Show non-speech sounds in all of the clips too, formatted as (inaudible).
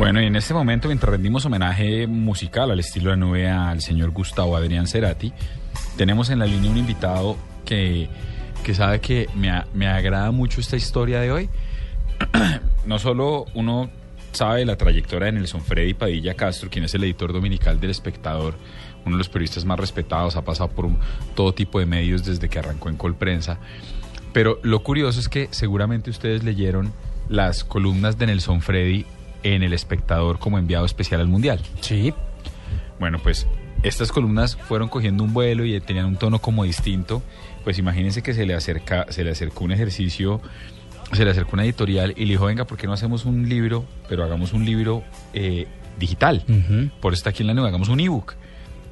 Bueno, y en este momento, mientras rendimos homenaje musical al estilo de nube al señor Gustavo Adrián Cerati, tenemos en la línea un invitado que, que sabe que me, me agrada mucho esta historia de hoy. (clears throat) no solo uno sabe la trayectoria de Nelson Freddy Padilla Castro, quien es el editor dominical del Espectador, uno de los periodistas más respetados, ha pasado por todo tipo de medios desde que arrancó en Colprensa. Pero lo curioso es que seguramente ustedes leyeron las columnas de Nelson Freddy en El Espectador como enviado especial al Mundial. Sí. Bueno, pues estas columnas fueron cogiendo un vuelo y tenían un tono como distinto. Pues imagínense que se le acerca, se le acercó un ejercicio, se le acercó una editorial y le dijo, venga, ¿por qué no hacemos un libro, pero hagamos un libro eh, digital? Por eso está aquí en la nube, hagamos un ebook.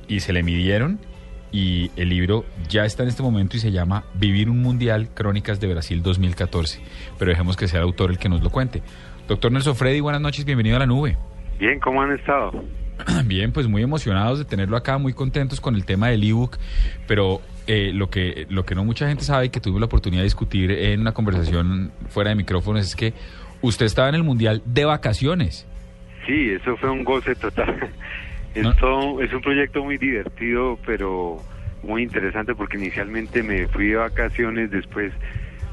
Y se le midieron y el libro ya está en este momento y se llama Vivir un Mundial, Crónicas de Brasil 2014. Pero dejemos que sea el autor el que nos lo cuente. Doctor Nelson Freddy, buenas noches, bienvenido a la nube. Bien, ¿cómo han estado? (clears throat) Bien, pues muy emocionados de tenerlo acá, muy contentos con el tema del ebook, pero eh, lo que lo que no mucha gente sabe y que tuve la oportunidad de discutir en una conversación fuera de micrófonos es que usted estaba en el mundial de vacaciones. Sí, eso fue un goce total. (laughs) No. Esto es un proyecto muy divertido, pero muy interesante porque inicialmente me fui de vacaciones, después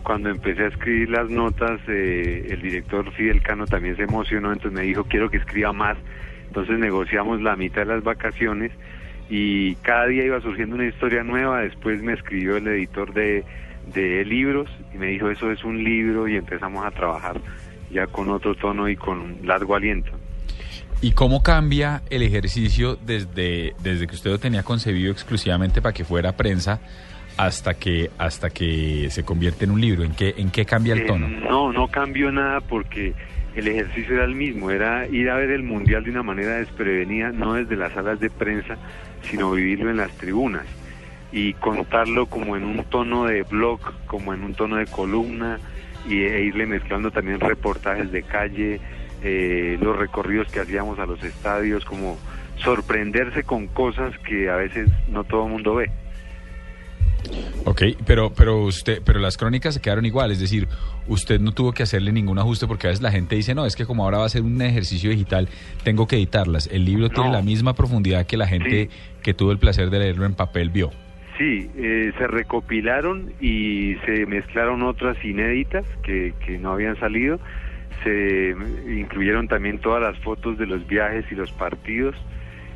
cuando empecé a escribir las notas, eh, el director Fidel Cano también se emocionó, entonces me dijo, quiero que escriba más. Entonces negociamos la mitad de las vacaciones y cada día iba surgiendo una historia nueva. Después me escribió el editor de, de libros y me dijo, eso es un libro y empezamos a trabajar ya con otro tono y con largo aliento. ¿Y cómo cambia el ejercicio desde, desde que usted lo tenía concebido exclusivamente para que fuera prensa hasta que hasta que se convierte en un libro? ¿En qué, en qué cambia el Eh, tono? no, no cambió nada porque el ejercicio era el mismo, era ir a ver el mundial de una manera desprevenida, no desde las salas de prensa, sino vivirlo en las tribunas y contarlo como en un tono de blog, como en un tono de columna y, e irle mezclando también reportajes de calle, eh, los recorridos que hacíamos a los estadios, como sorprenderse con cosas que a veces no todo el mundo ve. Ok, pero, pero usted, pero las crónicas se quedaron igual, es decir, usted no tuvo que hacerle ningún ajuste porque a veces la gente dice, no, es que como ahora va a ser un ejercicio digital, tengo que editarlas. El libro tiene la misma profundidad que la gente Sí. que tuvo el placer de leerlo en papel vio. Sí, eh, se recopilaron y se mezclaron otras inéditas que, que no habían salido. Se incluyeron también todas las fotos de los viajes y los partidos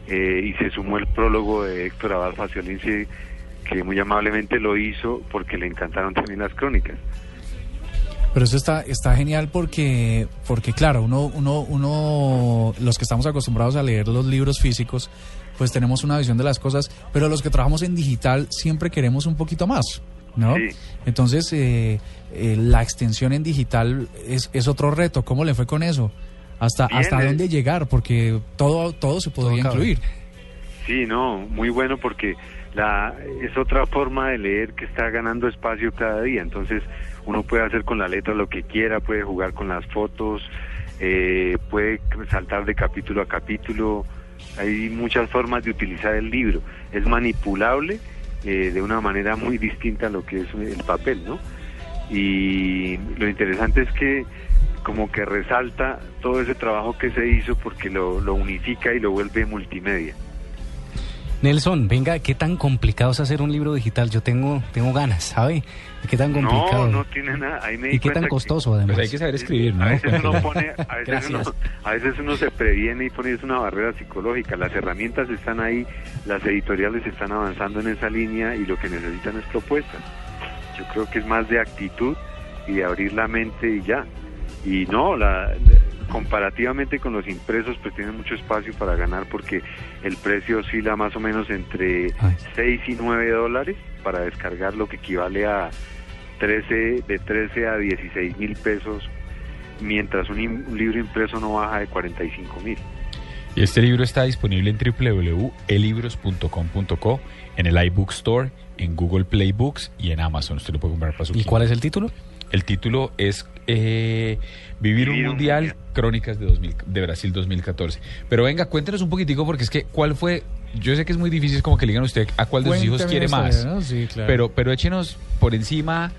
eh, y se sumó el prólogo de Héctor Abad Faciolince que muy amablemente lo hizo porque le encantaron también las crónicas. Pero eso está, está genial porque, porque claro, uno, uno, uno, los que estamos acostumbrados a leer los libros físicos, pues tenemos una visión de las cosas, pero los que trabajamos en digital siempre queremos un poquito más, ¿no? Sí. Entonces, eh, eh, la extensión en digital es, es otro reto. ¿Cómo le fue con eso? ¿Hasta, Bien, hasta eh. dónde llegar? Porque todo, todo se podría incluir. Sí, no, muy bueno porque la es otra forma de leer que está ganando espacio cada día. Entonces uno puede hacer con la letra lo que quiera, puede jugar con las fotos, eh, puede saltar de capítulo a capítulo. Hay muchas formas de utilizar el libro. Es manipulable eh, de una manera muy distinta a lo que es el papel, ¿no? Y lo interesante es que como que resalta todo ese trabajo que se hizo porque lo, lo unifica y lo vuelve multimedia. Nelson, venga, ¿qué tan complicado es hacer un libro digital? Yo tengo, tengo ganas, ¿sabe? ¿Qué tan complicado? No, no tiene nada. Ahí me di ¿Y qué tan que- costoso además? Pues hay que saber escribir, ¿no? A veces uno pone, a veces, uno, a veces uno se previene y pone es una barrera psicológica. Las herramientas están ahí, las editoriales están avanzando en esa línea y lo que necesitan es propuestas. Yo creo que es más de actitud y de abrir la mente y ya. Y no, la, comparativamente con los impresos pues tienen mucho espacio para ganar porque el precio oscila más o menos entre Ay. 6 y 9 dólares para descargar lo que equivale a 13 de 13 a 16 mil pesos mientras un, libro impreso no baja de 45 mil Y este libro está disponible en www.elibros.com.co, en el iBook Store, en Google Play Books y en Amazon. Usted lo puede comprar para su ¿Y cuál es el título? El título es eh, Vivir un Mundial. Crónicas de, 2000 de Brasil 2014. Pero venga, cuéntenos un poquitico porque es que cuál fue, yo sé que es muy difícil como que le digan a usted a cuál de sus hijos quiere más. Sí, claro. pero, pero échenos por encima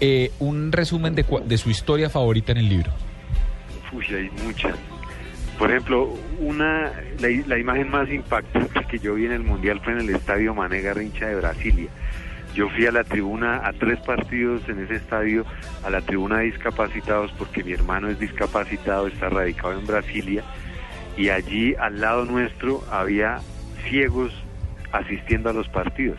eh, un resumen de, cua- de su historia favorita en el libro. Uy, hay muchas Por ejemplo, una la, la, imagen más impactante que yo vi en el Mundial fue en el Estadio Mané Garrincha de Brasilia. Yo fui a la tribuna, a tres partidos en ese estadio, a la tribuna de discapacitados, porque mi hermano es discapacitado, está radicado en Brasilia, y allí al lado nuestro había ciegos asistiendo a los partidos,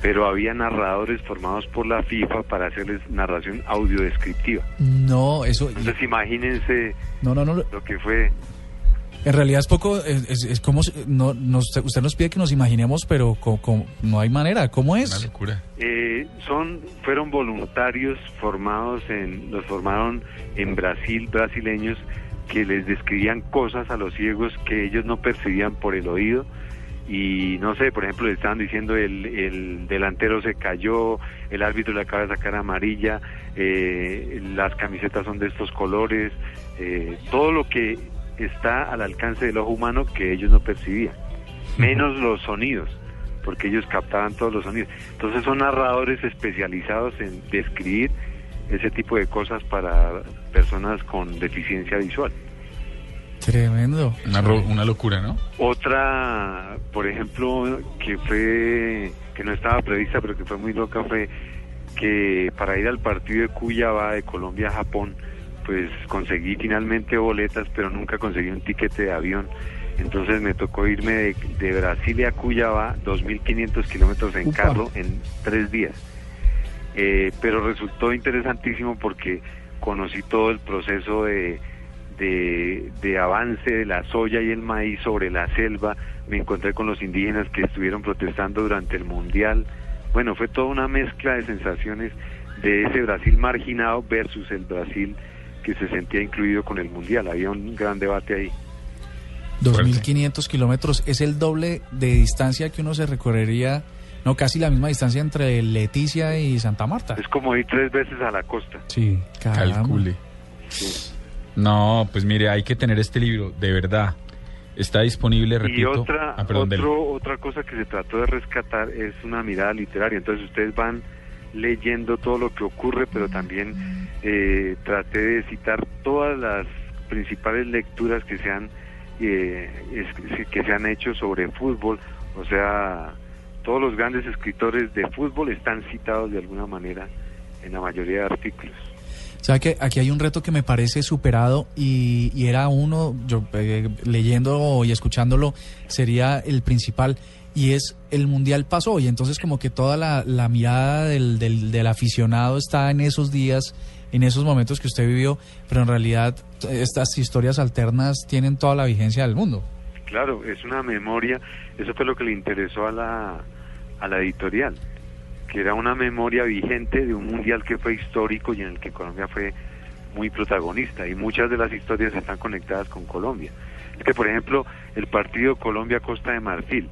pero había narradores formados por la FIFA para hacerles narración audiodescriptiva. No, eso... Entonces imagínense no, no, no, lo que fue en realidad es poco, es, es, como, no, nos, usted nos pide que nos imaginemos, pero no hay manera, ¿cómo es? Una locura. Eh, son, fueron voluntarios formados en, los formaron en Brasil, brasileños, que les describían cosas a los ciegos que ellos no percibían por el oído y no sé, por ejemplo, le estaban diciendo el, el delantero se cayó, el árbitro le acaba de sacar amarilla, eh, las camisetas son de estos colores, eh, todo lo que está al alcance del ojo humano que ellos no percibían, menos los sonidos, porque ellos captaban todos los sonidos. Entonces son narradores especializados en describir ese tipo de cosas para personas con deficiencia visual. Tremendo. Una, una locura, ¿no? Otra, por ejemplo, que fue, que no estaba prevista, pero que fue muy loca, fue que para ir al partido de Cuyaba de Colombia a Japón, pues conseguí finalmente boletas, pero nunca conseguí un tiquete de avión. Entonces me tocó irme de, de Brasilia a Cuyaba, 2.500 kilómetros en carro en tres días. Eh, pero resultó interesantísimo porque conocí todo el proceso de, de, de, avance de la soya y el maíz sobre la selva. Me encontré con los indígenas que estuvieron protestando durante el Mundial. Bueno, fue toda una mezcla de sensaciones de ese Brasil marginado versus el Brasil que se sentía incluido con el Mundial. Había un gran debate ahí. 2.500 kilómetros es el doble de distancia que uno se recorrería, no, casi la misma distancia entre Leticia y Santa Marta. Es como ir tres veces a la costa. Sí, calcule. No, pues mire, hay que tener este libro, de verdad. Está disponible, repito. Y otra, ah, otra cosa que se trató de rescatar es una mirada literaria. Entonces ustedes van leyendo todo lo que ocurre, pero también eh, traté de citar todas las principales lecturas que se han eh, que se han hecho sobre fútbol, o sea, todos los grandes escritores de fútbol están citados de alguna manera en la mayoría de artículos. ¿Sabe que aquí hay un reto que me parece superado y, era uno, yo eh, leyendo y escuchándolo, sería el principal y es el mundial pasó y entonces como que toda la, mirada del, del, aficionado está en esos días, en esos momentos que usted vivió, pero en realidad estas historias alternas tienen toda la vigencia del mundo. Claro, es una memoria, eso fue lo que le interesó a la, a la editorial, que era una memoria vigente de un mundial que fue histórico y en el que Colombia fue muy protagonista y muchas de las historias están conectadas con Colombia. Es que, por ejemplo, el partido Colombia-Costa de Marfil,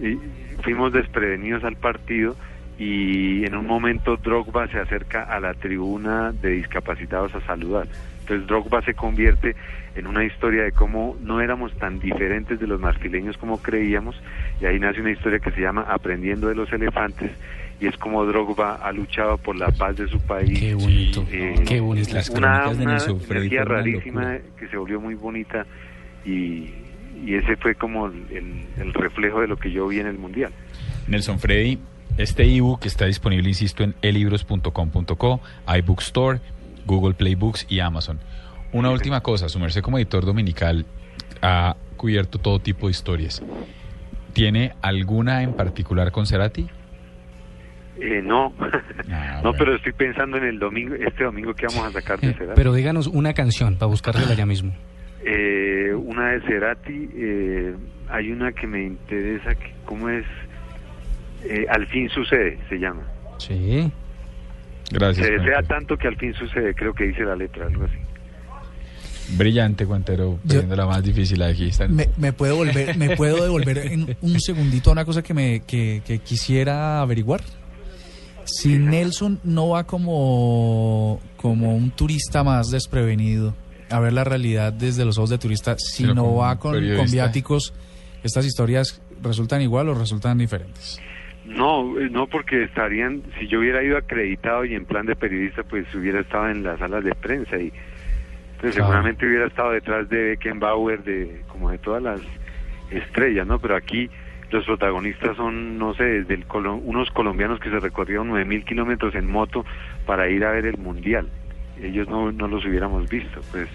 y fuimos desprevenidos al partido y en un momento Drogba se acerca a la tribuna de discapacitados a saludar. Entonces Drogba se convierte en una historia de cómo no éramos tan diferentes de los marfileños como creíamos y ahí nace una historia que se llama Aprendiendo de los elefantes y es como Drogba ha luchado por la paz de su país. Qué bonito, eh, qué bonito. Las una, una energía rarísima que se volvió muy bonita y, y ese fue como el, reflejo de lo que yo vi en el Mundial. Nelson Freddy, este ebook está disponible, insisto, en elibros.com.co, iBookstore, Google Play Books y Amazon. Una última cosa, su merced como editor dominical ha cubierto todo tipo de historias. ¿Tiene alguna en particular con Cerati? Eh, no, (laughs) ah, no, pero estoy pensando en el domingo, este domingo que vamos a sacar de Cerati. Pero díganos una canción para buscarla allá mismo. Eh, una de Cerati, eh, hay una que me interesa, que, ¿cómo es? Eh, al fin sucede, se llama. Sí. Gracias. Se desea tanto que al fin sucede, creo que dice la letra, algo así. Brillante, Cuentero, poniendo la más difícil aquí. Me, me, puedo volver, me puedo devolver en un segundito a una cosa que me que, que quisiera averiguar. Si Nelson no va como, como un turista más desprevenido, a ver la realidad desde los ojos de turista, si no va con, viáticos, estas historias resultan igual o resultan diferentes. No, eh, no porque estarían, si yo hubiera ido acreditado y en plan de periodista, pues hubiera estado en las salas de prensa y Entonces seguramente hubiera estado detrás de Beckenbauer, de como de todas las estrellas, ¿no? Pero aquí los protagonistas son, no sé, desde el unos colombianos que se recorrieron 9.000 kilómetros en moto para ir a ver el Mundial. Ellos no, no los hubiéramos visto, pues.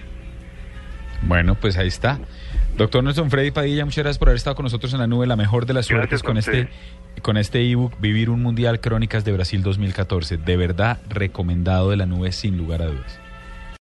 Bueno, pues ahí está. Doctor Nelson Freddy Padilla, muchas gracias por haber estado con nosotros en la nube. La mejor de las suertes con este, con este ebook, Vivir un Mundial Crónicas de Brasil 2014. De verdad, recomendado de la nube sin lugar a dudas.